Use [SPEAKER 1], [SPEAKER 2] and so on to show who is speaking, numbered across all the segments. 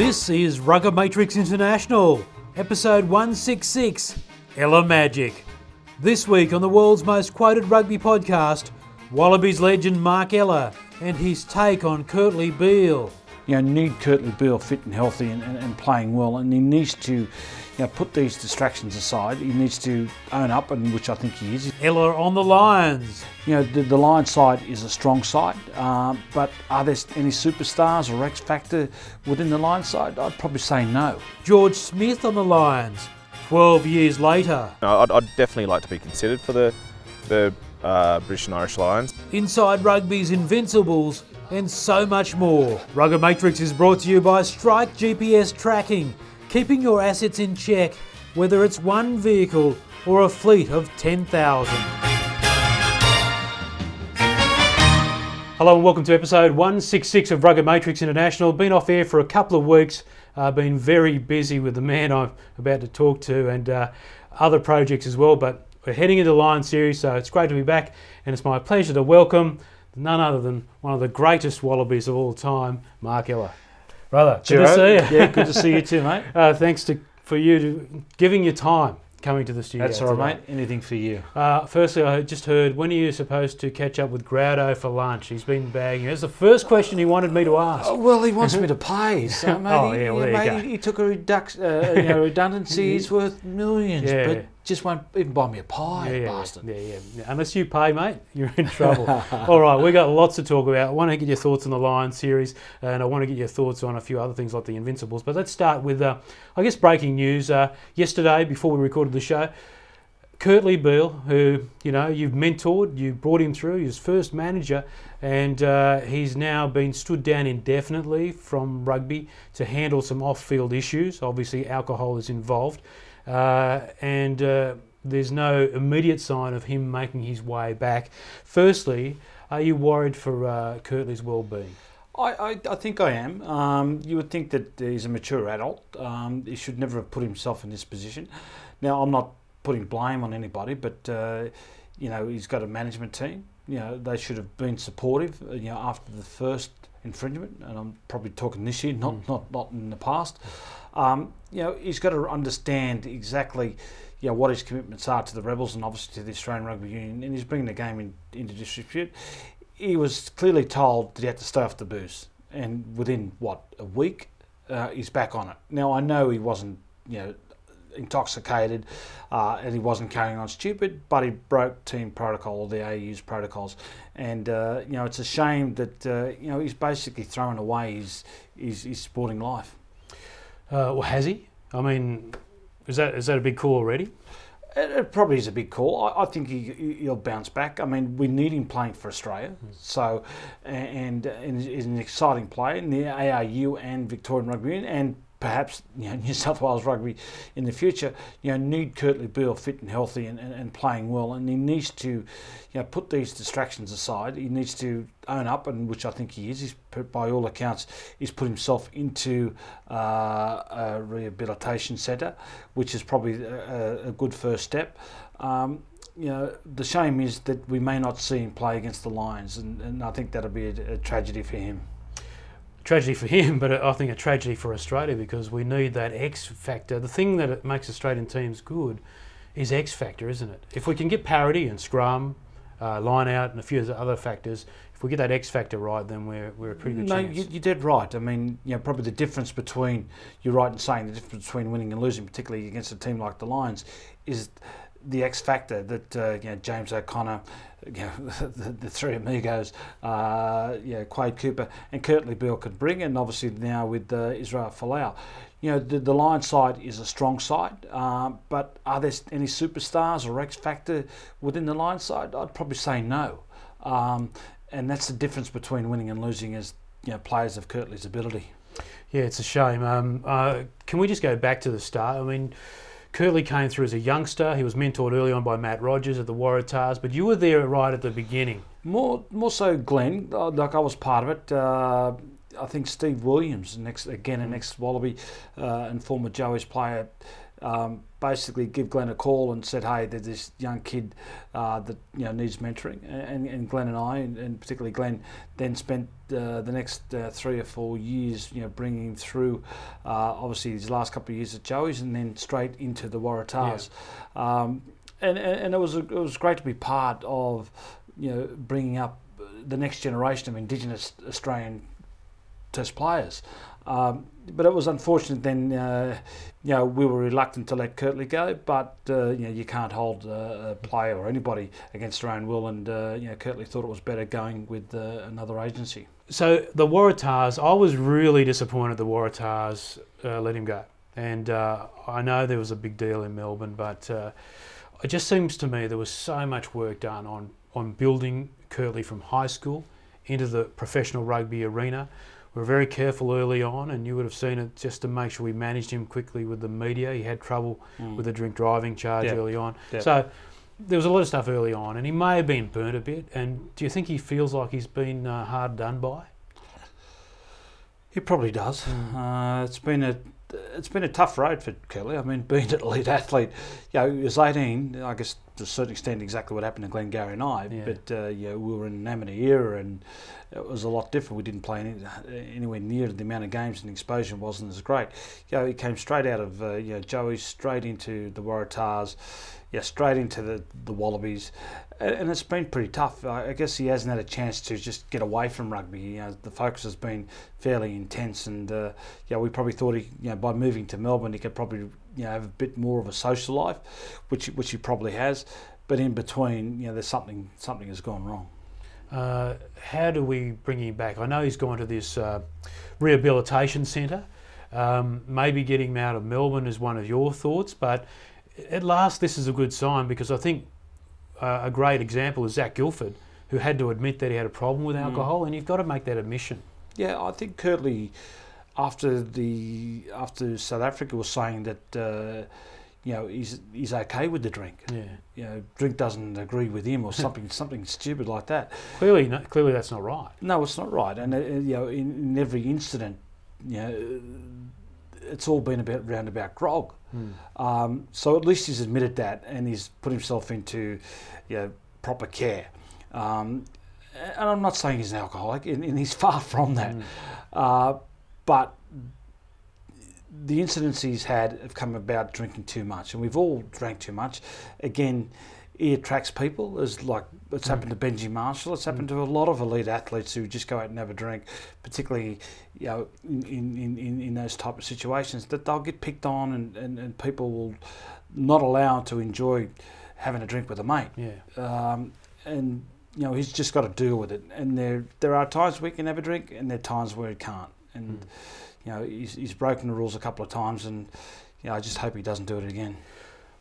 [SPEAKER 1] This is Rugger Matrix International, episode 166 Ella Magic. This week on the world's most quoted rugby podcast, Wallabies legend Mark Ella and his take on Kurtley Beale.
[SPEAKER 2] you know, need Kurtley Beale fit and healthy and, and, and playing well, and he needs to, you know, put these distractions aside. He needs to own up, and which I think he is.
[SPEAKER 1] Ella on the Lions.
[SPEAKER 2] You know, the, the Lion side is a strong side, um, but are there any superstars or X factor within the Lions side? I'd probably say no.
[SPEAKER 1] George Smith on the Lions. 12 years later.
[SPEAKER 3] No, I'd, I'd definitely like to be considered for the the uh, British and Irish Lions.
[SPEAKER 1] Inside Rugby's Invincibles, and so much more. Rugger Matrix is brought to you by Strike GPS Tracking, keeping your assets in check, whether it's one vehicle or a fleet of 10,000. Hello and welcome to episode 166 of Rugger Matrix International. Been off air for a couple of weeks, uh, been very busy with the man I'm about to talk to and uh, other projects as well, but we're heading into the Lion series, so it's great to be back, and it's my pleasure to welcome none other than one of the greatest Wallabies of all time, Mark Ella. Brother, good to see you.
[SPEAKER 2] Yeah, good to see you too, mate.
[SPEAKER 1] Uh, thanks to for you to giving your time coming to the studio.
[SPEAKER 2] That's all right, mate. Anything for you.
[SPEAKER 1] Uh, firstly, I just heard when are you supposed to catch up with Grado for lunch? He's been bagging. That's the first question he wanted me to ask.
[SPEAKER 2] Oh, well, he wants me to pay, so mate,
[SPEAKER 1] Oh, yeah, well, there you go.
[SPEAKER 2] he, he took a reduction, uh, you know, redundancy. He's worth millions,
[SPEAKER 1] Yeah.
[SPEAKER 2] but just won't even buy me a pie,
[SPEAKER 1] yeah, yeah,
[SPEAKER 2] bastard.
[SPEAKER 1] yeah, yeah, yeah. Unless you pay, mate, you're in trouble. All right, we've got lots to talk about. I want to get your thoughts on the Lion series, and I want to get your thoughts on a few other things like the Invincibles. But let's start with, uh, I guess, breaking news. Uh, yesterday, before we recorded the show, Kurtley Beale, who you know you've mentored, you brought him through, his first manager, and uh, he's now been stood down indefinitely from rugby to handle some off-field issues. Obviously, alcohol is involved, uh, and uh, there's no immediate sign of him making his way back. Firstly, are you worried for uh, Kurtley's well-being?
[SPEAKER 2] I, I, I think I am. Um, you would think that he's a mature adult. Um, he should never have put himself in this position. Now, I'm not putting blame on anybody, but uh, you know he's got a management team. You know they should have been supportive. uh, You know after the first infringement, and I'm probably talking this year, not not not in the past. Um, you know he's got to understand exactly. You know, what his commitments are to the Rebels and obviously to the Australian Rugby Union, and he's bringing the game in, into disrepute. He was clearly told that he had to stay off the booze, and within what a week, uh, he's back on it. Now I know he wasn't, you know, intoxicated, uh, and he wasn't carrying on stupid, but he broke team protocol the AU's protocols, and uh, you know it's a shame that uh, you know he's basically throwing away his his, his sporting life.
[SPEAKER 1] Uh, well, has he? I mean, is that is that a big call already?
[SPEAKER 2] It, it probably is a big call. I, I think he, he'll bounce back. I mean, we need him playing for Australia. So, and, and he's an exciting player in the ARU and Victorian Rugby Union, and perhaps you know New South Wales Rugby in the future. You know, need Kurtley Beale fit and healthy and, and, and playing well, and he needs to, you know, put these distractions aside. He needs to own up, and which I think he is. He's put- by all accounts, he's put himself into uh, a rehabilitation centre, which is probably a, a good first step. Um, you know, the shame is that we may not see him play against the Lions, and, and I think that'll be a, a tragedy for him.
[SPEAKER 1] Tragedy for him, but I think a tragedy for Australia because we need that X factor. The thing that makes Australian teams good is X factor, isn't it? If we can get parity and scrum, uh, line out, and a few other factors, if we get that X factor right, then we're, we're a pretty good
[SPEAKER 2] no,
[SPEAKER 1] chance.
[SPEAKER 2] you, you're dead right. I mean, you know, probably the difference between you're right in saying the difference between winning and losing, particularly against a team like the Lions, is the X factor that uh, you know James O'Connor, you know, the, the three amigos, uh, you know, Quade Cooper and Kurtley Beale could bring, and obviously now with uh, Israel Folau. You know, the, the Lions side is a strong side, um, but are there any superstars or X factor within the Lions side? I'd probably say no. Um, and that's the difference between winning and losing as you know players of Kurtley's ability.
[SPEAKER 1] Yeah, it's a shame. Um, uh, can we just go back to the start? I mean, Kurtley came through as a youngster. He was mentored early on by Matt Rogers at the Waratahs, but you were there right at the beginning.
[SPEAKER 2] More, more so, Glenn. uh, Like I was part of it. Uh, I think Steve Williams, next again an ex Wallaby uh, and former Joey's player, um, basically give Glenn a call and said, "Hey, there's this young kid uh, that you know needs mentoring," and, and Glenn and I, and, particularly Glenn, then spent uh, the next uh, three or four years, you know, bringing him through. Uh, obviously, his last couple of years at Joey's, and then straight into the Waratahs. Um, and, and, and it was it was great to be part of, you know, bringing up the next generation of Indigenous Australian Test players. Um, but it was unfortunate then, uh, you know, we were reluctant to let Kurtley go, but, uh, you know, you can't hold a player or anybody against their own will, and, uh, you know, Kurtley thought it was better going with uh, another agency.
[SPEAKER 1] So the Waratahs, I was really disappointed the Waratahs uh, let him go. And uh, I know there was a big deal in Melbourne, but it just seems to me there was so much work done on, on building Kurtley from high school into the professional rugby arena we were very careful early on, and you would have seen it just to make sure we managed him quickly with the media. He had trouble mm. with the drink driving charge yep. early on. Yep. So there was a lot of stuff early on, and he may have been burnt a bit. And do you think he feels like he's been uh, hard done by?
[SPEAKER 2] He probably does. Mm. Uh, it's been a it's been a tough road for Kurtley. I mean, being an elite athlete, you know, he was 18. I guess to a certain extent, exactly what happened to Glenn, Gary and I. Yeah. But uh, yeah, we were in an amateur era, and it was a lot different. We didn't play any, anywhere near the amount of games, and the exposure wasn't as great. You know, he came straight out of uh, you know Joey, straight into the Waratahs, yeah, straight into the the Wallabies, and it's been pretty tough. I guess he hasn't had a chance to just get away from rugby. You know, the focus has been fairly intense, and uh, yeah, we probably thought he, you know, by moving to Melbourne, he could probably you know have a bit more of a social life, which which he probably has. But in between, you know, there's something something has gone wrong.
[SPEAKER 1] Uh, how do we bring him back? I know he's gone to this uh, rehabilitation centre. Um, maybe getting him out of Melbourne is one of your thoughts, but at last this is a good sign because I think uh, a great example is Zac Guildford, who had to admit that he had a problem with mm. alcohol, mm. and you've got to make that admission.
[SPEAKER 2] Yeah, I think Kurtley, after the after South Africa was saying that uh, you know he's he's okay with the drink.
[SPEAKER 1] Yeah.
[SPEAKER 2] You know, drink doesn't agree with him or something something stupid like that.
[SPEAKER 1] Clearly, no, clearly that's not right.
[SPEAKER 2] No, it's not right. And uh, you know, in, in, every incident, you know, it's all been about round about grog. Mm. Um, so at least he's admitted that and he's put himself into, you know, proper care. Um, and I'm not saying he's an alcoholic, and, and he's far from that. Mm. Uh, but the incidents he's had have come about drinking too much, and we've all drank too much. Again, he attracts people. As like it's mm. happened to Benji Marshall. It's happened mm. to a lot of elite athletes who just go out and have a drink, particularly you know in, in, in, in those type of situations that they'll get picked on and, and, and people will not allow to enjoy having a drink with a mate.
[SPEAKER 1] Yeah.
[SPEAKER 2] Um, and you know he's just got to deal with it. And there there are times we can have a drink, and there are times where he can't. And mm you know, he's, he's broken the rules a couple of times, and you know, I just hope he doesn't do it again.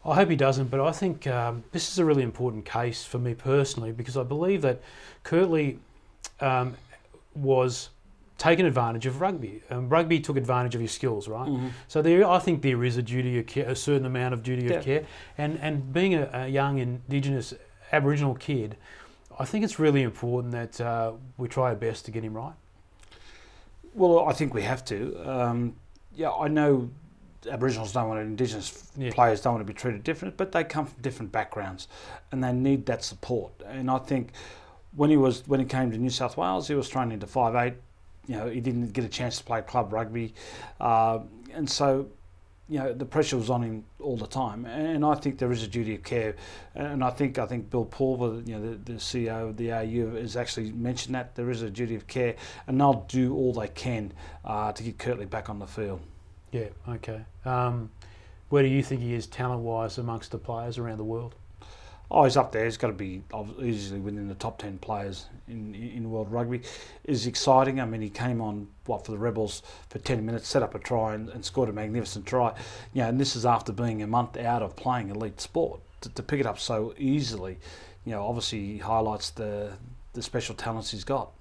[SPEAKER 1] I hope he doesn't, but I think um, this is a really important case for me personally because I believe that Kurtley um, was taken advantage of rugby. Um, rugby took advantage of his skills, right? Mm-hmm. So there, I think there is a duty of care, a certain amount of duty yeah. of care, and and being a, a, young Indigenous Aboriginal kid, I think it's really important that uh, we try our best to get him right.
[SPEAKER 2] Well, I think we have to. Um, yeah, I know Aboriginals don't want to, Indigenous yeah. players don't want to be treated different, but they come from different backgrounds, and they need that support. And I think when he was when he came to New South Wales, he was thrown into five eight. You know, he didn't get a chance to play club rugby, uh, and so you know the pressure was on him all the time, and I think there is a duty of care, and I think I think Bill Pulver, you know, the, the CEO of the AU, has actually mentioned that there is a duty of care, and they'll do all they can uh, to get Kurtley back on the field.
[SPEAKER 1] Yeah. Okay. Um, where do you think he is talent-wise amongst the players around the world?
[SPEAKER 2] Oh, he's up there. He's got to be easily within the top ten players in in world rugby. Is exciting. I mean, he came on what for the Rebels for ten minutes, set up a try, and, and scored a magnificent try. Yeah, and this is after being a month out of playing elite sport. To, to pick it up so easily, you know, obviously highlights the the special talents he's got.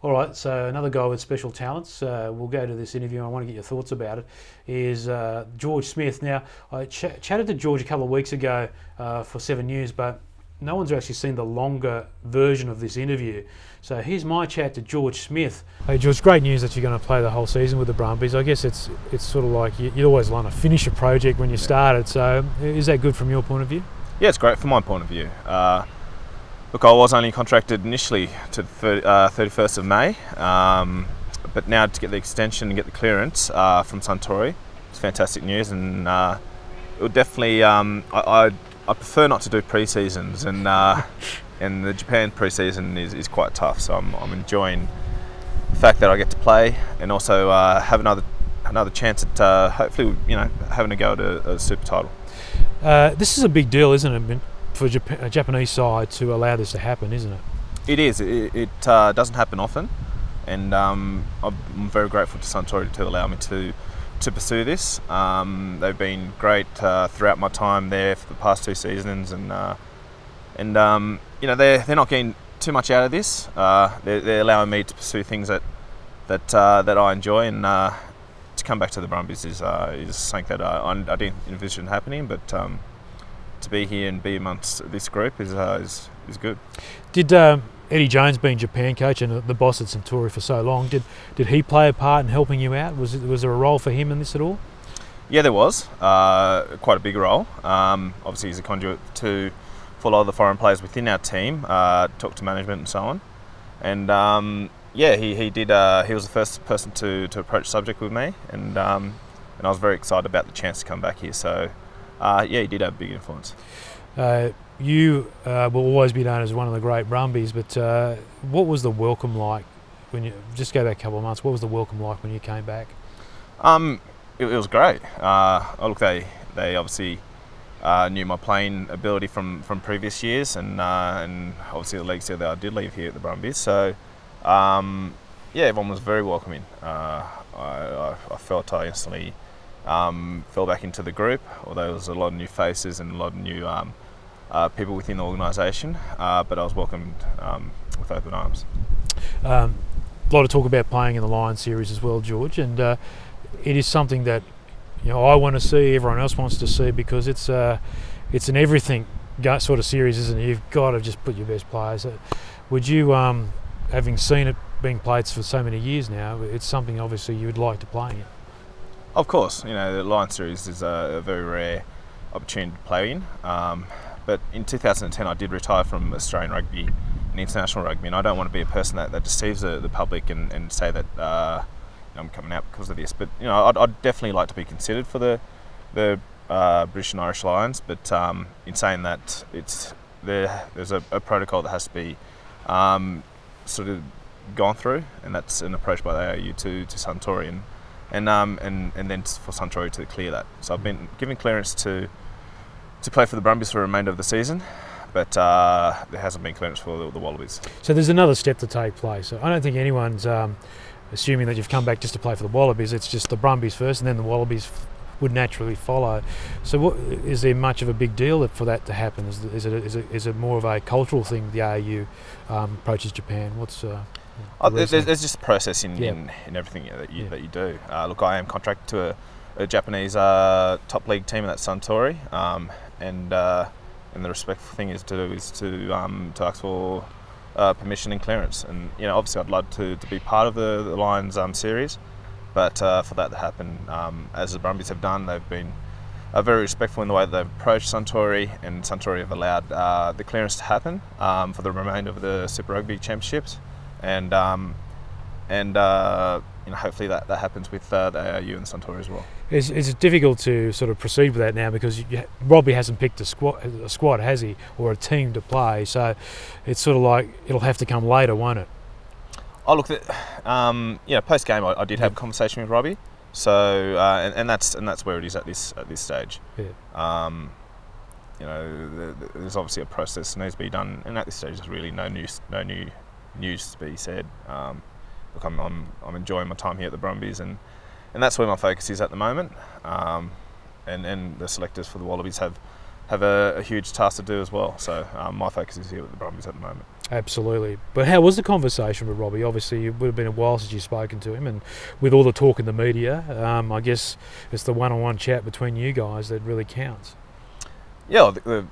[SPEAKER 1] All right, so another guy with special talents. Uh, we'll go to this interview. I want to get your thoughts about it. Is uh, George Smith? Now, I ch- chatted to George a couple of weeks ago uh, for Seven News, but no one's actually seen the longer version of this interview. So here's my chat to George Smith. Hey George, great news that you're going to play the whole season with the Brumbies. I guess it's it's sort of like you, you always want to finish a project when you started. So is that good from your point of view?
[SPEAKER 3] Yeah, it's great from my point of view. Uh, look, I was only contracted initially to 30, uh, 31st of May, um, but now to get the extension and get the clearance uh, from Suntory, it's fantastic news, and uh, it would definitely. Um, I, I, I prefer not to do pre-seasons, and uh, and the Japan pre-season is, is quite tough. So I'm, I'm enjoying the fact that I get to play and also uh, have another another chance at uh, hopefully you know having a go at a, a super title.
[SPEAKER 1] Uh, this is a big deal, isn't it, for Japan, a Japanese side to allow this to happen, isn't it?
[SPEAKER 3] It is. It, it uh, doesn't happen often, and um, I'm very grateful to Suntory to allow me to to pursue this. Um, they've been great uh, throughout my time there for the past two seasons, and uh, and um, you know they're they're not getting too much out of this. Uh, they're, they're, allowing me to pursue things that that uh, that I enjoy, and uh, to come back to the Brumbies is uh, is something that I, I didn't envision happening, but um, to be here and be amongst this group is is, is good.
[SPEAKER 1] Did um, Eddie Jones being Japan coach and the boss at Suntory for so long, did did he play a part in helping you out? Was it, was there a role for him in this at all?
[SPEAKER 3] Yeah, there was uh, quite a big role. Um, obviously, he's a conduit to for a lot of the foreign players within our team, uh, talk to management and so on. And um, yeah, he, he did. Uh, he was the first person to, to approach subject with me, and um, and I was very excited about the chance to come back here. So uh, yeah, he did have a big influence.
[SPEAKER 1] Uh, you uh, will always be known as one of the great Brumbies, but uh, what was the welcome like when you just go back a couple of months? What was the welcome like when you came back?
[SPEAKER 3] Um, it, it was great. Uh, look, they they obviously uh, knew my playing ability from, from previous years, and uh, and obviously the league said that I did leave here at the Brumbies. So, um, yeah, everyone was very welcoming. Uh, I, I, I, felt I instantly um, fell back into the group, although there was a lot of new faces and a lot of new um, uh, people within the organisation, uh, but I was welcomed um, with open arms.
[SPEAKER 1] Um, a lot of talk about playing in the Lions series as well, George, and uh, it is something that you know I want to see, everyone else wants to see because it's uh, it's an everything sort of series, isn't it? You've got to just put your best players. Uh, would you, um, having seen it being played for so many years now, it's something obviously you would like to play in.
[SPEAKER 3] Of course, you know the Lions series is a, very rare opportunity to play in. Um, but in 2010, I did retire from Australian rugby and international rugby, and I don't want to be a person that, that deceives the, the public and, and say that. Uh, I'm coming out because of this. But you know, I'd, I'd definitely like to be considered for the the uh, British and Irish Lions. But um, in saying that, it's there. There's a, a protocol that has to be um, sort of gone through, and that's an approach by the ARU to to and and um, and and then for Suntory to clear that. So I've been given clearance to to play for the Brumbies for the remainder of the season. But uh, there hasn't been clearance for the, the, Wallabies.
[SPEAKER 1] So there's another step to take place. So I don't think anyone's um, assuming that you've come back just to play for the Wallabies. It's just the Brumbies first, and then the Wallabies would naturally follow. So, what, is there much of a big deal for that to happen? Is, is, it, is, it, is it more of a cultural thing? The AU um, approaches Japan. What's uh,
[SPEAKER 3] oh, there's, there's, just a process in, yeah. in, in, everything that you, yeah. that you do. Uh, look, I am contracted to a, a Japanese uh, top league team, and that's Suntory, um, and uh, and the respectful thing is to do is to um, to ask for uh, permission and clearance. And you know, obviously, I'd love to, to be part of the, the Lions um, series, but uh, for that to happen, um, as the Brumbies have done, they've been uh, very respectful in the way that they've approached Suntory, and Suntory have allowed uh, the clearance to happen um, for the remainder of the Super Rugby Championships, and um, and uh, you know, hopefully that, that happens with uh, the ARU and Suntory as well.
[SPEAKER 1] It's, it's difficult to sort of proceed with that now because you, Robbie hasn't picked a squad, a squad, has he, or a team to play? So it's sort of like it'll have to come later, won't it?
[SPEAKER 3] Oh look, um, you know, post game I, I, did have a conversation with Robbie, so uh, and, and, that's and that's where it is at this at this stage.
[SPEAKER 1] Yeah.
[SPEAKER 3] Um, you know, there's obviously a process that needs to be done, and at this stage, there's really no news, no new news to be said. Um, look, I'm, I'm, I'm enjoying my time here at the Brumbies, and, and that's where my focus is at the moment. Um, and, and the selectors for the Wallabies have have a, a huge task to do as well. So um, my focus is here with the Brumbies at the moment.
[SPEAKER 1] Absolutely. But how was the conversation with Robbie? Obviously, it would have been a while since you've spoken to him, and with all the talk in the media, um, I guess it's the one-on-one chat between you guys that really counts.
[SPEAKER 3] Yeah, the, the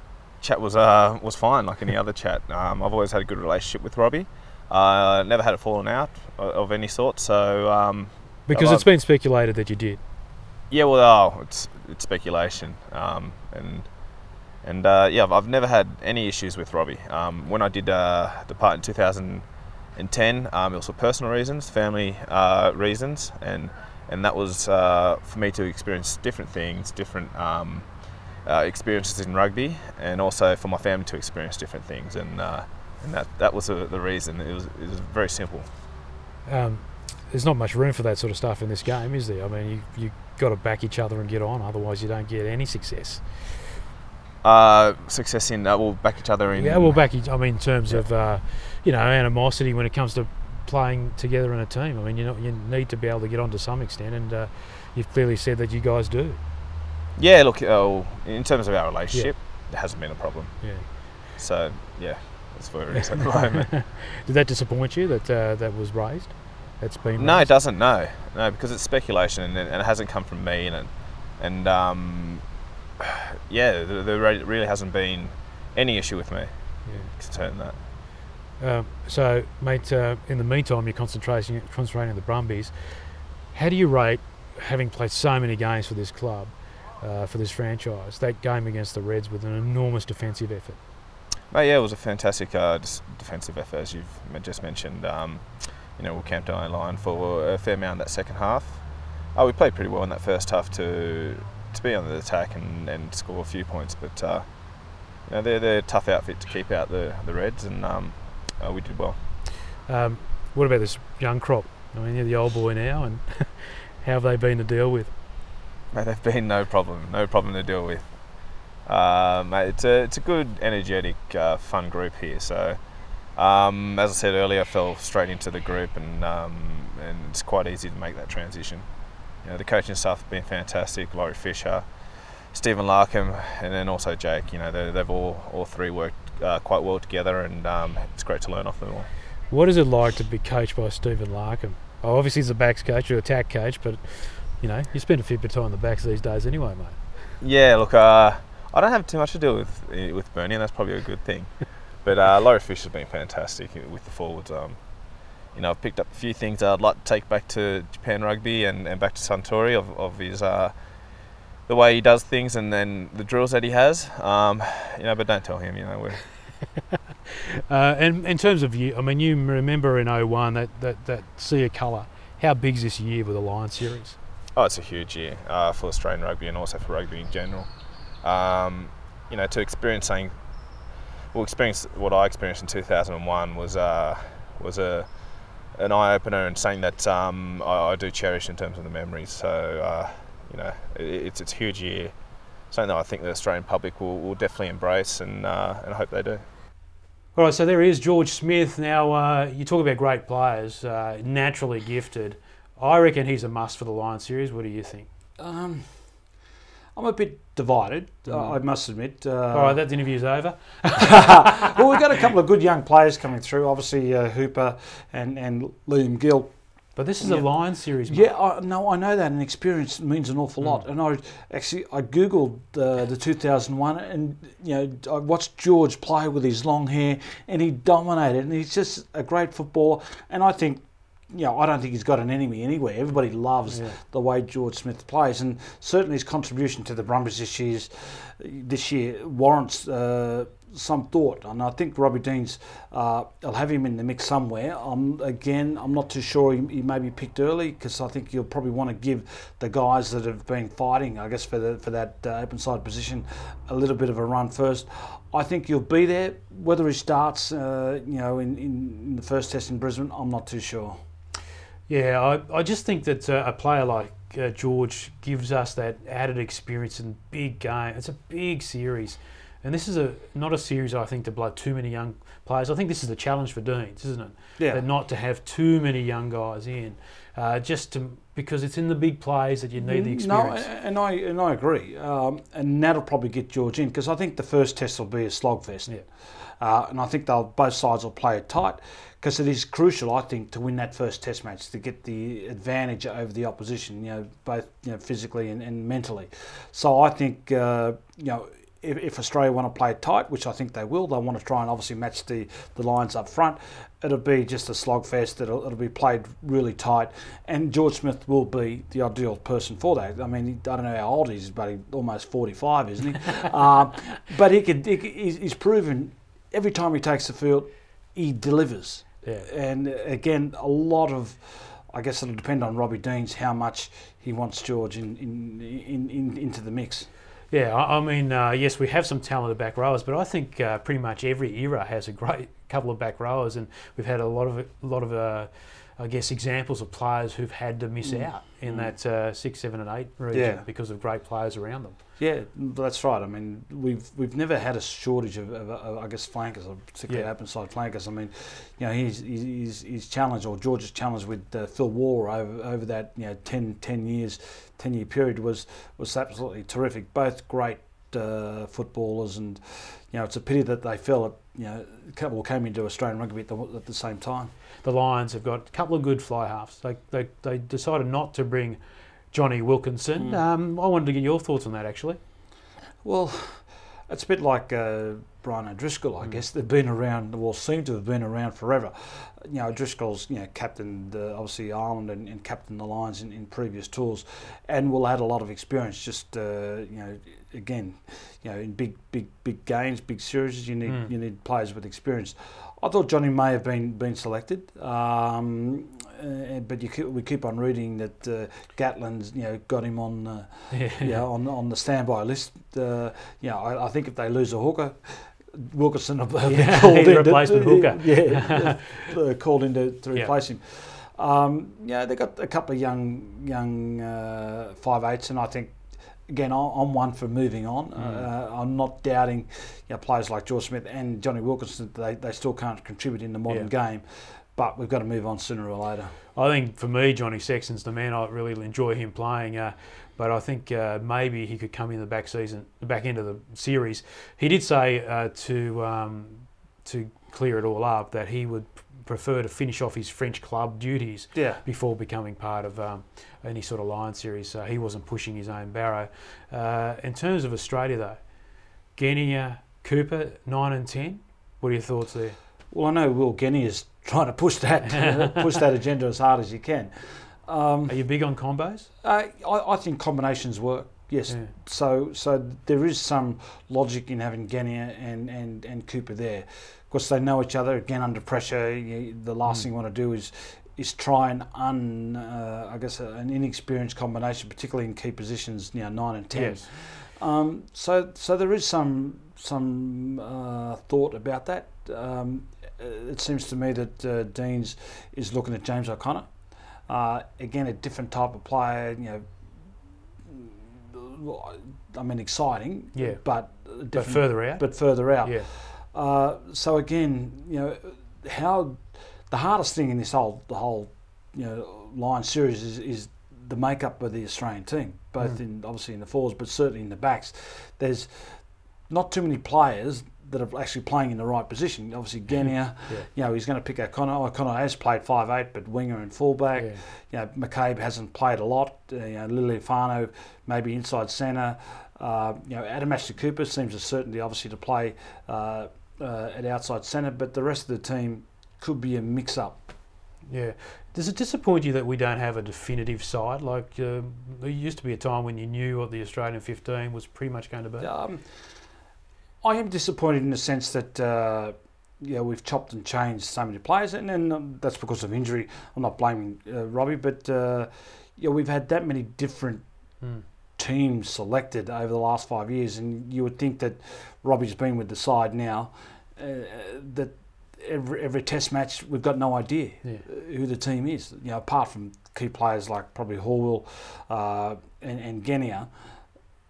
[SPEAKER 3] chat was uh, was fine, like any other chat. Um, I've always had a good relationship with Robbie. Uh, never had a falling out of, of any sort. So um,
[SPEAKER 1] Because it's been speculated that you did.
[SPEAKER 3] yeah, well, oh, it's it's speculation, um, and and uh, yeah, I've, I've never had any issues with Robbie. Um, when I did uh, depart in 2010, um, it was for personal reasons, family uh, reasons, and and that was uh, for me to experience different things, different um, uh, experiences in rugby, and also for my family to experience different things, and uh, and that that was the, the reason. It was it was very simple.
[SPEAKER 1] Um, there's not much room for that sort of stuff in this game, is there? I mean, you you got to back each other and get on, otherwise you don't get any success.
[SPEAKER 3] Uh, success in uh, we'll back each other in.
[SPEAKER 1] Yeah, well, back. each- I mean, in terms
[SPEAKER 3] Yeah.
[SPEAKER 1] of uh, you know animosity when it comes to playing together in a team. I mean, you know, you need to be able to get on to some extent, and uh, you've clearly said that you guys do.
[SPEAKER 3] Yeah, look, oh, in terms of our relationship, it hasn't been a problem.
[SPEAKER 1] Yeah.
[SPEAKER 3] So yeah, that's where it is at the moment.
[SPEAKER 1] Did that disappoint you that uh, that was raised? That's been
[SPEAKER 3] no, it doesn't. No, no, because it's speculation and, it- and it hasn't come from me, and and um, yeah, there, there really hasn't been any issue with me
[SPEAKER 1] Yeah.
[SPEAKER 3] concerning that.
[SPEAKER 1] Um, so, mate, uh, in the meantime, you're concentrating concentrating on the Brumbies. How do you rate, having played so many games for this club, uh, for this franchise, that game against the Reds with an enormous defensive effort?
[SPEAKER 3] But yeah, it was a fantastic uh, defensive effort, as you've just mentioned. Um, you know, we camped our line for a fair amount that second half. Uh, we played pretty well in that first half to to be on the attack and, and score a few points, but uh, you know, they're, they're a tough outfit to keep out the, the Reds, and um, uh, we did well.
[SPEAKER 1] Um, what about this young crop? I mean, you're the old boy now, and how have they been to deal with?
[SPEAKER 3] Mate, they've been no problem, no problem to deal with. Uh, mate, it's a it's a good, energetic, uh, fun group here. So, um, as I said earlier, I fell straight into the group, and um, and it's quite easy to make that transition. You know, the coaching staff have been fantastic. Laurie Fisher, Stephen Larkham, and then also Jake. You know, they, they've all all three worked uh, quite well together, and um, it's great to learn off them all.
[SPEAKER 1] What is it like to be coached by Stephen Larkham? Oh, obviously he's a backs coach or attack coach, but you know you spend a fair bit of time on the backs these days anyway, mate.
[SPEAKER 3] Yeah, look, uh, I don't have too much to do with eh, with Bernie, and that's probably a good thing. But uh, Laurie Fisher's been fantastic with the forwards. Um, you know, I've picked up a few things I'd like to take back to Japan Rugby and, and back to Suntory of, of his uh, the way he does things and then the drills that he has. Um, you know, but don't tell him. You know, we're
[SPEAKER 1] Uh, and in terms of you, I mean, you remember in 01 that, that, that sea of colour. How big's this year with the Lions series?
[SPEAKER 3] Oh, it's a huge year uh, for Australian rugby and also for rugby in general. Um, you know, to experience something, well, experience what I experienced in 2001 was uh, was a an eye opener and something that um, I, I do cherish in terms of the memories. So, uh, you know, it, it's it's a huge year, something that I think the Australian public will, will definitely embrace, and uh, and hope they do.
[SPEAKER 1] All right, so there is George Smith. Now, uh, you talk about great players, uh, naturally gifted. I reckon he's a must for the Lions series. What do you think?
[SPEAKER 2] Um, I'm a bit divided, uh, I must admit. Uh,
[SPEAKER 1] All right, that interview's over.
[SPEAKER 2] well, we've got a couple of good young players coming through. Obviously, uh, Hooper and, and Liam Gill.
[SPEAKER 1] But this is
[SPEAKER 2] Yeah.
[SPEAKER 1] a Lions series, mate.
[SPEAKER 2] Yeah, I, no, I know that, and experience means an awful lot. And I actually I googled uh, the 2001, and you know I watched George play with his long hair, and he dominated, and he's just a great footballer. And I think, you know, I don't think he's got an enemy anywhere. Everybody loves
[SPEAKER 1] Yeah.
[SPEAKER 2] the way George Smith plays, and certainly his contribution to the Brumbies this year's this year warrants. Uh, some thought, and I think Robbie Dean's. Uh, I'll have him in the mix somewhere. Um, again, I'm not too sure he, he may be picked early because I think you'll probably want to give the guys that have been fighting, I guess, for the for that uh, open side position, a little bit of a run first. I think you'll be there. Whether he starts, uh, you know, in, in, in the first test in Brisbane, I'm not too sure.
[SPEAKER 1] Yeah, I, I just think that uh, a player like uh, George gives us that added experience in big game. It's a big series, and this is a not a series I think to blow too many young players. I think this is the challenge for Deans, isn't it?
[SPEAKER 2] Yeah.
[SPEAKER 1] That not to have too many young guys in, uh, just to because it's in the big plays that you need the
[SPEAKER 2] Mm, No,
[SPEAKER 1] experience.
[SPEAKER 2] and I and I agree, um, and that'll probably get George in because I think the first test will be a slogfest,
[SPEAKER 1] Yeah.
[SPEAKER 2] Uh, and I think they'll both sides will play it tight because it is crucial, I think, to win that first test match to get the advantage over the opposition, you know, both you know physically and, and mentally. So I think uh, you know if, if Australia want to play it tight, which I think they will, they want to try and obviously match the, the Lions up front. It'll be just a slogfest. It'll, it'll be played really tight, and George Smith will be the ideal person for that. I mean, I don't know how old he is, but he's almost 45, isn't he? uh, but he could, he, he's, he's proven every time he takes the field, he delivers.
[SPEAKER 1] Yeah.
[SPEAKER 2] And again, a lot of, I guess it'll depend on Robbie Deans how much he wants George in, in, in, in into the mix.
[SPEAKER 1] Yeah, I, I mean, uh, yes, we have some talented back rowers, but I think uh, pretty much every era has a great couple of back rowers, and we've had a lot of a lot of. Uh, I guess examples of players who've had to miss out in
[SPEAKER 2] Mm.
[SPEAKER 1] that uh, six, seven, and eight region
[SPEAKER 2] Yeah.
[SPEAKER 1] because of great players around them.
[SPEAKER 2] Yeah, that's right. I mean, we've we've never had a shortage of, of, of I guess flankers, particularly
[SPEAKER 1] Yeah.
[SPEAKER 2] open side flankers. I mean, you know, he's he's, he's challenged or George's challenge with uh, Phil Waugh over over that you know 10, 10 years, ten year period was was absolutely terrific. Both great uh, footballers, and you know, it's a pity that they fell at you know came into Australian rugby at the, at the same time.
[SPEAKER 1] The Lions have got a couple of good fly halves. They, they, they decided not to bring Jonny Wilkinson.
[SPEAKER 2] Mm.
[SPEAKER 1] Um, I wanted to get your thoughts on that actually.
[SPEAKER 2] Well, it's a bit like uh, Brian O'Driscoll, I
[SPEAKER 1] Mm.
[SPEAKER 2] guess. They've been around, well, seem to have been around forever. You know, O'Driscoll's, you know, captained uh, obviously Ireland and, and captained the Lions in, in previous tours, and will add a lot of experience. Just uh, you know, again, you know, in big, big, big games, big series, you need
[SPEAKER 1] Mm.
[SPEAKER 2] you need players with experience. I thought Jonny may have been been selected, um, uh, but you keep, we keep on reading that uh, Gatland's, you know, got him on. Uh, yeah, on on the standby list. Uh, yeah, I, I think if they lose a hooker, Wilkinson will be
[SPEAKER 1] Yeah,
[SPEAKER 2] called in. to-
[SPEAKER 1] replacement hooker.
[SPEAKER 2] Yeah, uh, called in to, to replace him. Um, yeah, they got a couple of young young uh, five eights, and I think. Again, I'm one for moving on.
[SPEAKER 1] Mm.
[SPEAKER 2] Uh, I'm not doubting you know, players like George Smith and Jonny Wilkinson. They, they still can't contribute in the modern game, but we've got to move on sooner or later.
[SPEAKER 1] I think for me, Johnny Sexton's the man. I really enjoy him playing, uh, but I think uh, maybe he could come in the back season, back end of the series. He did say uh, to um, to clear it all up that he would prefer to finish off his French club duties
[SPEAKER 2] Yeah,
[SPEAKER 1] before becoming part of um, any sort of Lion series. So he wasn't pushing his own barrow. Uh, in terms of Australia, though, Genia, Cooper, nine and ten. What are your thoughts there?
[SPEAKER 2] Well, I know Will Genia is trying to push that push that agenda as hard as he can. Um,
[SPEAKER 1] Are you big on combos?
[SPEAKER 2] I, I I think combinations work. Yes.
[SPEAKER 1] Yeah.
[SPEAKER 2] So so there is some logic in having Genia and, and, and Cooper there. Of course, they know each other. Again, under pressure, you, the last
[SPEAKER 1] Mm.
[SPEAKER 2] thing you want to do is is try and un uh, I guess an inexperienced combination, particularly in key positions, you know, nine and ten.
[SPEAKER 1] Yes.
[SPEAKER 2] Um, so, so there is some some uh, thought about that. Um, it seems to me that uh, Deans is looking at James O'Connor. Uh, again, a different type of player. You know, I mean, exciting.
[SPEAKER 1] Yeah.
[SPEAKER 2] But
[SPEAKER 1] But further out.
[SPEAKER 2] but further out.
[SPEAKER 1] yeah.
[SPEAKER 2] Uh, so again, you know, how the hardest thing in this whole the whole you know Lion series is, is the makeup of the Australian team, both
[SPEAKER 1] Mm.
[SPEAKER 2] in obviously in the fours, but certainly in the backs. There's not too many players that are actually playing in the right position. Obviously, Genia,
[SPEAKER 1] Yeah.
[SPEAKER 2] you know, he's going to pick O'Connor. O'Connor has played five eight, but winger and fullback.
[SPEAKER 1] Yeah.
[SPEAKER 2] You know, McCabe hasn't played a lot. Uh, you know, maybe inside centre. Uh, you know, Adam Ashley Cooper seems a certainty, obviously, to play uh, uh, at outside centre, but the rest of the team could be a mix-up.
[SPEAKER 1] Yeah. Does it disappoint you that we don't have a definitive side? Like uh, there used to be a time when you knew what the Australian 15 was pretty much going to be.
[SPEAKER 2] Um, I am disappointed in the sense that uh, yeah, we've chopped and changed so many players, and then um, that's because of injury. I'm not blaming uh, Robbie, but uh, yeah, we've had that many different
[SPEAKER 1] Mm.
[SPEAKER 2] teams selected over the last five years, and you would think that Robbie's been with the side now. Uh, that every every Test match, we've got no idea
[SPEAKER 1] Yeah.
[SPEAKER 2] who the team is. You know, apart from key players like probably Horwill uh, and, and Genia,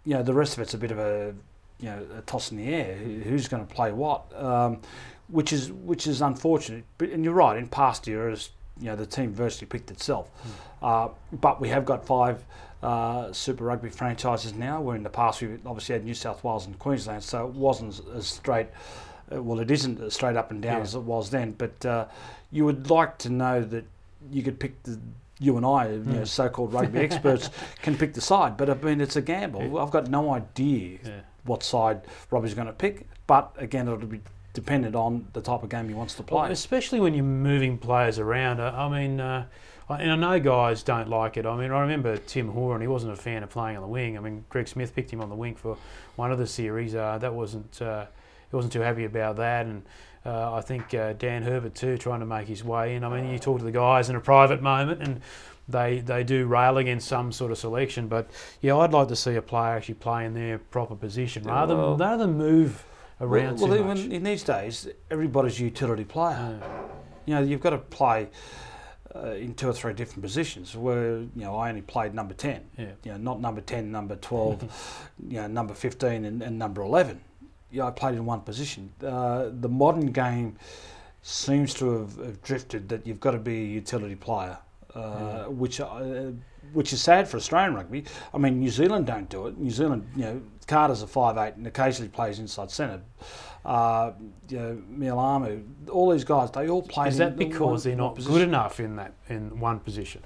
[SPEAKER 2] you know, the rest of it's a bit of a you know a toss in the air. Who's going to play what? Um, which is which is unfortunate. But and you're right. In past years, you know, the team virtually picked itself. Uh, but we have got five uh, Super Rugby franchises now. Where in the past we obviously had New South Wales and Queensland, so it wasn't as- straight. Uh, well, it isn't as straight up and down
[SPEAKER 1] Yeah.
[SPEAKER 2] as it was then. But uh, you would like to know that you could pick the you and I, you know, so-called rugby experts, can pick the side. But I mean, it's a gamble. I've got no idea
[SPEAKER 1] Yeah.
[SPEAKER 2] What side Robbie's going to pick. But again, it'll be dependent on the type of game he wants to
[SPEAKER 1] Well,
[SPEAKER 2] play.
[SPEAKER 1] especially when you're moving players around. I I mean, uh, and I know guys don't like it. I mean, I remember Tim Horan, he wasn't a fan of playing on the wing. I mean, Greg Smith picked him on the wing for one of the series. Uh, that wasn't, uh, he wasn't too happy about that. And uh, I think uh, Dan Herbert too, trying to make his way in. I mean, you talk to the guys in a private moment and they, they do rail against some sort of selection. But yeah, I'd like to see a player actually play in their proper position rather,
[SPEAKER 2] Well-
[SPEAKER 1] than, rather than move around
[SPEAKER 2] well,
[SPEAKER 1] too
[SPEAKER 2] well, in these days, everybody's a utility player.
[SPEAKER 1] Uh,
[SPEAKER 2] You know, you've got to play uh, in two or three different positions. Where you know, I only played number ten.
[SPEAKER 1] yeah.
[SPEAKER 2] You know, not number ten, number twelve, you know, number fifteen, and, and number eleven. Yeah, I played in one position. Uh, the modern game seems to have, have drifted that you've got to be a utility player,
[SPEAKER 1] Yeah.
[SPEAKER 2] which uh, which is sad for Australian rugby. I mean, New Zealand don't do it. New Zealand, you know, Carter's a five eight and occasionally plays inside centre. Uh, you know, Mealamu, all these guys, they all play.
[SPEAKER 1] Is that because
[SPEAKER 2] one-
[SPEAKER 1] they're not
[SPEAKER 2] position.
[SPEAKER 1] good enough in that in one position?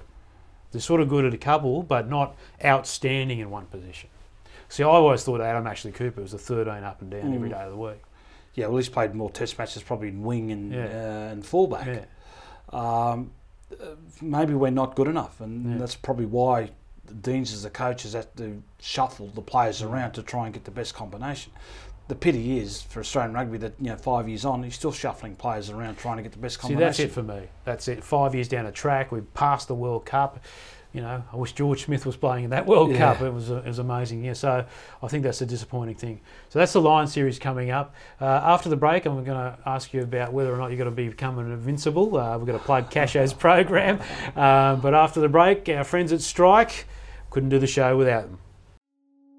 [SPEAKER 1] They're sort of good at a couple, but not outstanding in one position. See, I always thought Adam Ashley Cooper was a 13 up and down every
[SPEAKER 2] Mm.
[SPEAKER 1] day of the week.
[SPEAKER 2] Yeah, well, he's played more Test matches, probably in wing and
[SPEAKER 1] Yeah.
[SPEAKER 2] uh, and fullback.
[SPEAKER 1] Yeah,
[SPEAKER 2] um, uh, maybe we're not good enough, and
[SPEAKER 1] Yeah.
[SPEAKER 2] that's probably why Deans as the coaches have to shuffle the players
[SPEAKER 1] Mm.
[SPEAKER 2] around to try and get the best combination. The pity is for Australian rugby that you know five years on, he's still shuffling players around trying to get the best combination.
[SPEAKER 1] See,
[SPEAKER 2] combination.
[SPEAKER 1] that's it for me. That's it. Five years down the track, we've passed the World Cup. You know, I wish George Smith was playing in that World
[SPEAKER 2] Yeah.
[SPEAKER 1] Cup. It was it was amazing. Yeah, so I think that's a disappointing thing. So that's the Lion series coming up. Uh, after the break, I'm going to ask you about whether or not you're going to be becoming invincible. Uh, we're going to plug Casho's program, um, but after the break, our friends at Strike couldn't do the show without them.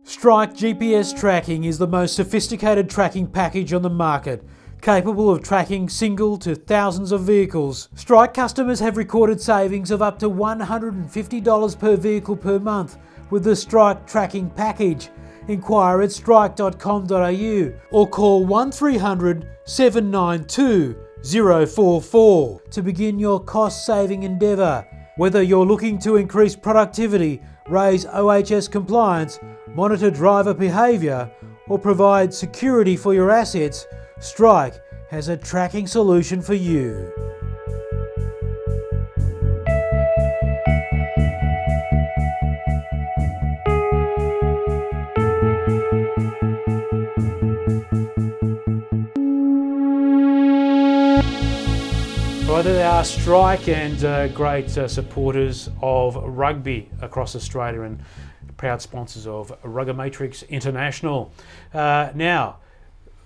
[SPEAKER 1] Strike GPS tracking is the most sophisticated tracking package on the market, capable of tracking single to thousands of vehicles. Strike customers have recorded savings of up to $150 per vehicle per month with the Strike tracking package. Inquire at strike.com.au or call 1300 792 044 to begin your cost saving endeavour. Whether you're looking to increase productivity, raise OHS compliance, monitor driver behaviour, or provide security for your assets, Strike has a tracking solution for you. Right, they are, Strike, and uh, great uh, supporters of rugby across Australia and proud sponsors of Rugger Rugamatrix International. Uh, now,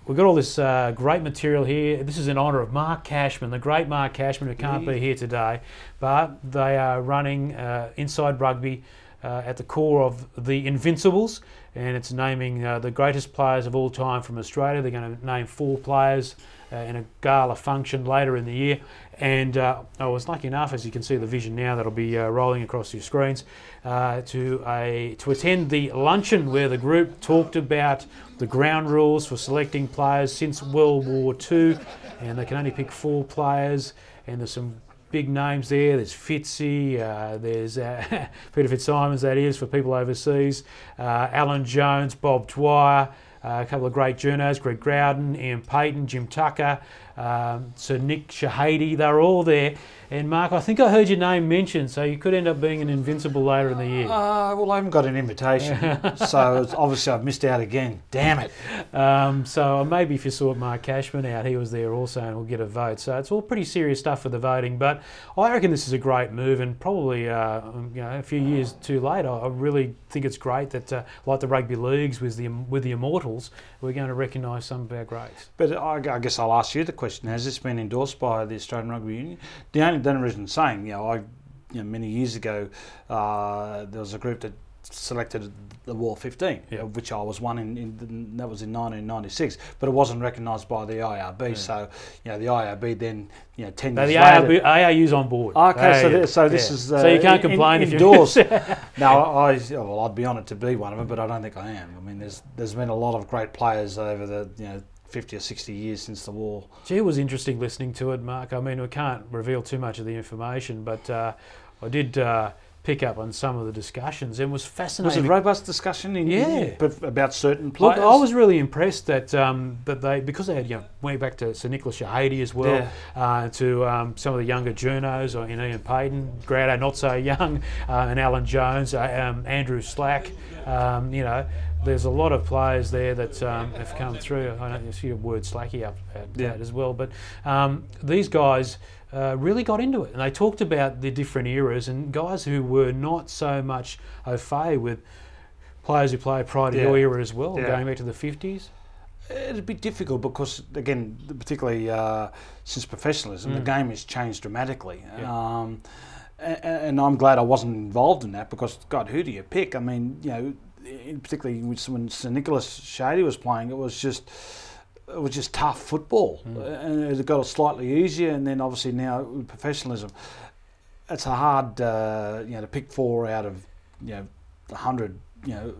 [SPEAKER 1] we've got all this uh, great material here. This is in honour of Mark Cashman, the great Mark Cashman, who can't be here today, but they are running uh, Inside Rugby uh, at the core of the Invincibles, and it's naming uh, the greatest players of all time from Australia. They're going to name four players uh, in a gala function later in the year. And uh, I was lucky enough, as you can see the vision now, that'll be uh, rolling across your screens, uh, to a to attend the luncheon where the group talked about the ground rules for selecting players since World War II, and they can only pick four players. And there's some big names there. There's Fitzy, uh, there's uh, Peter Fitzsimons, that is, for people overseas, uh, Alan Jones, Bob Dwyer, uh, a couple of great journos, Greg Growden, Iain Payten, Jim Tucker, um, Sir Nick Shehadie, they're all there. And Mark, I think I heard your name mentioned, so you could end up being an invincible later in the year.
[SPEAKER 2] Uh, well, I haven't got an invitation, so it's obviously I've missed out again. Damn it!
[SPEAKER 1] Um, so maybe if you saw Mark Cashman out, he was there also and will get a vote. So it's all pretty serious stuff for the voting. But I reckon this is a great move and probably uh, you know a few years too late. I, I really think it's great that uh, like the rugby leagues with the with the Immortals, we're going to recognise some of our greats.
[SPEAKER 2] But I, I guess I'll ask you the question: Has this been endorsed by the Australian Rugby Union? The only, the only reason I'm saying, you know, I, you know, many years ago, uh, there was a group that selected the War 15,
[SPEAKER 1] Yeah.
[SPEAKER 2] of which I was one in, in. That was in 1996, but it wasn't recognised by the IRB. So, you know, the IRB then, you know, ten
[SPEAKER 1] Now
[SPEAKER 2] years
[SPEAKER 1] the
[SPEAKER 2] later.
[SPEAKER 1] ARB, ARU's on board.
[SPEAKER 2] Okay, so,
[SPEAKER 1] Yeah,
[SPEAKER 2] th- so this
[SPEAKER 1] yeah.
[SPEAKER 2] is uh,
[SPEAKER 1] so you can't
[SPEAKER 2] in-
[SPEAKER 1] complain if
[SPEAKER 2] indoors.
[SPEAKER 1] you
[SPEAKER 2] now, I yeah, well, I'd be honoured to be one of them, but I don't think I am. I mean, there's there's been a lot of great players over the you know 50 or 60 years since the war.
[SPEAKER 1] Gee, it was interesting listening to it, Mark. I mean, we can't reveal too much of the information, but uh, I did uh, pick up on some of the discussions and was fascinating.
[SPEAKER 2] Was
[SPEAKER 1] fascinated.
[SPEAKER 2] it robust discussion in,
[SPEAKER 1] Yeah.
[SPEAKER 2] but about certain
[SPEAKER 1] Look. I was really impressed that um, that they because they had you know way back to Sir Nicholas Shehadie as well,
[SPEAKER 2] Yeah.
[SPEAKER 1] uh, to um, some of the younger journos, or you know, Iain Payten, Grado not so young, uh, and Alan Jones, uh, um, Andrew Slack. Um, you know, there's a lot of players there that um, have come through. I don't know you see the word Slacky up at
[SPEAKER 2] Yeah.
[SPEAKER 1] that as well, but um, these guys. Uh, really got into it, and they talked about the different eras and guys who were not so much au fait with players who played prior to
[SPEAKER 2] Yeah.
[SPEAKER 1] your era as well,
[SPEAKER 2] Yeah.
[SPEAKER 1] going back to the 50s.
[SPEAKER 2] It'd be difficult because, again, particularly uh, since professionalism, the
[SPEAKER 1] Mm.
[SPEAKER 2] game has changed dramatically. Um, and, and I'm glad I wasn't involved in that because, God, who do you pick? I mean, you know, particularly when Sir Nicholas Shehadie was playing, it was just it was just tough football,
[SPEAKER 1] Mm.
[SPEAKER 2] and it got a slightly easier. And then obviously now with professionalism, it's a hard, uh, you know, to pick four out of you know hundred, you know,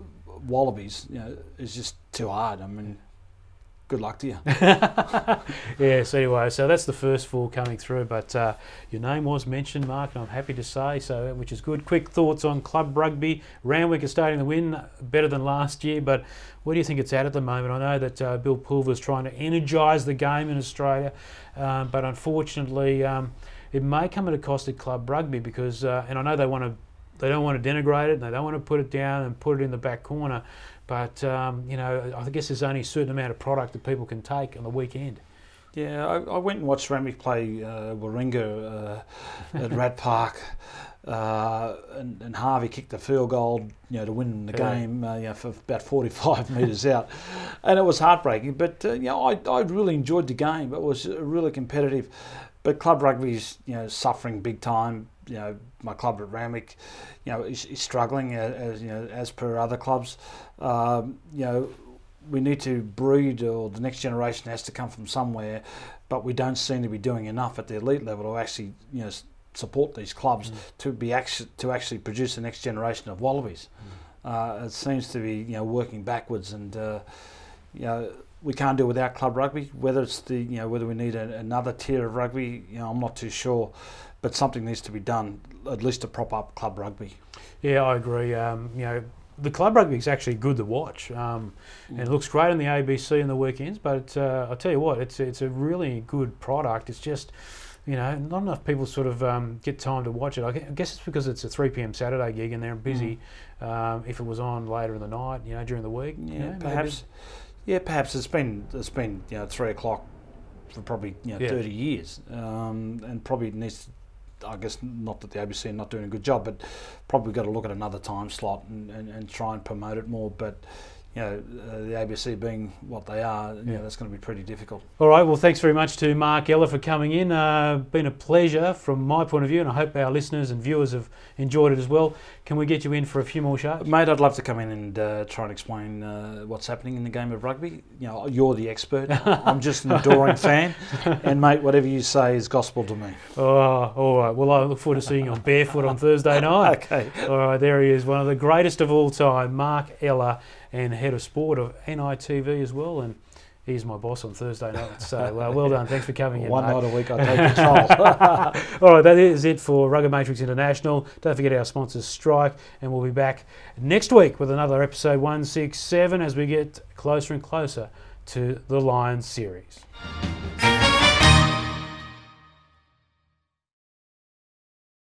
[SPEAKER 2] wallabies. You know, is just too hard. I mean, good luck to you.
[SPEAKER 1] yeah, so anyway, so that's the first four coming through, but uh, your name was mentioned, Mark, and I'm happy to say so, which is good. Quick thoughts on club rugby. Randwick is starting to win better than last year, but where do you think it's at at the moment? I know that uh, Bill Pulver's trying to energise the game in Australia, um, but unfortunately, um, it may come at a cost of club rugby because, uh, and I know they want to. They don't want to denigrate it. and They don't want to put it down and put it in the back corner. But um, you know, I guess there's only a certain amount of product that people can take on the weekend.
[SPEAKER 2] Yeah, I, I went and watched Randwick play uh, Warringah uh, at Rat Park, uh, and, and Harvey kicked the field goal, you know, to win the
[SPEAKER 1] Yeah.
[SPEAKER 2] game, uh, you know, for about 45 metres out, and it was heartbreaking. But uh, you know, I, I really enjoyed the game. It was really competitive. But club rugby's you know suffering big time. You know, my club at Randwick, you know, is, is struggling as, as you know as per other clubs. Um, you know, we need to breed, or the next generation has to come from somewhere, but we don't seem to be doing enough at the elite level to actually, you know, support these clubs to be actually to actually produce the next generation of wallabies. Uh, it seems to be, you know, working backwards, and uh, you know, we can't do without club rugby. Whether it's the, you know, whether we need a, another tier of rugby, you know, I'm not too sure, but something needs to be done, at least to prop up club rugby.
[SPEAKER 1] Yeah, I agree. Um, you know, the club rugby is actually good to watch, um, and it looks great on the ABC in the weekends. But uh, I'll tell you what, it's it's a really good product. It's just, you know, not enough people sort of um, get time to watch it. I guess it's because it's a 3 p.m. Saturday gig and they're busy. Um, if it was on later in the night, you know, during the week, you
[SPEAKER 2] Yeah,
[SPEAKER 1] know, maybe-
[SPEAKER 2] perhaps. Yeah, perhaps it's been it's been you know three o'clock for probably you know
[SPEAKER 1] Yeah.
[SPEAKER 2] thirty years, um, and probably needs. I guess not that the ABC are not doing a good job, but probably got to look at another time slot and, and, and try and promote it more. But you know, uh, the ABC being what they are, you
[SPEAKER 1] Yeah.
[SPEAKER 2] know, that's going to be pretty difficult.
[SPEAKER 1] All right. Well, thanks very much to Mark Ella for coming in. Uh, been a pleasure from my point of view, and I hope our listeners and viewers have enjoyed it as well. Can we get you in for a few more shows?
[SPEAKER 2] Mate, I'd love to come in and uh, try and explain uh, what's happening in the game of rugby. You know, you're the expert. I'm just an adoring fan, and mate, whatever you say is gospel to me.
[SPEAKER 1] Oh, all right. Well, I look forward to seeing you on Barefoot on Thursday night.
[SPEAKER 2] Okay.
[SPEAKER 1] All right, there he is, one of the greatest of all time, Mark Ella, and head of sport of NITV as well. And he's my boss on Thursday night. So, uh, well done. Thanks for coming in.
[SPEAKER 2] One
[SPEAKER 1] mate.
[SPEAKER 2] night a week, I take control.
[SPEAKER 1] All right, that is it for Rugger Matrix International. Don't forget our sponsors, Strike, and we'll be back next week with another episode 167 as we get closer and closer to the Lions series.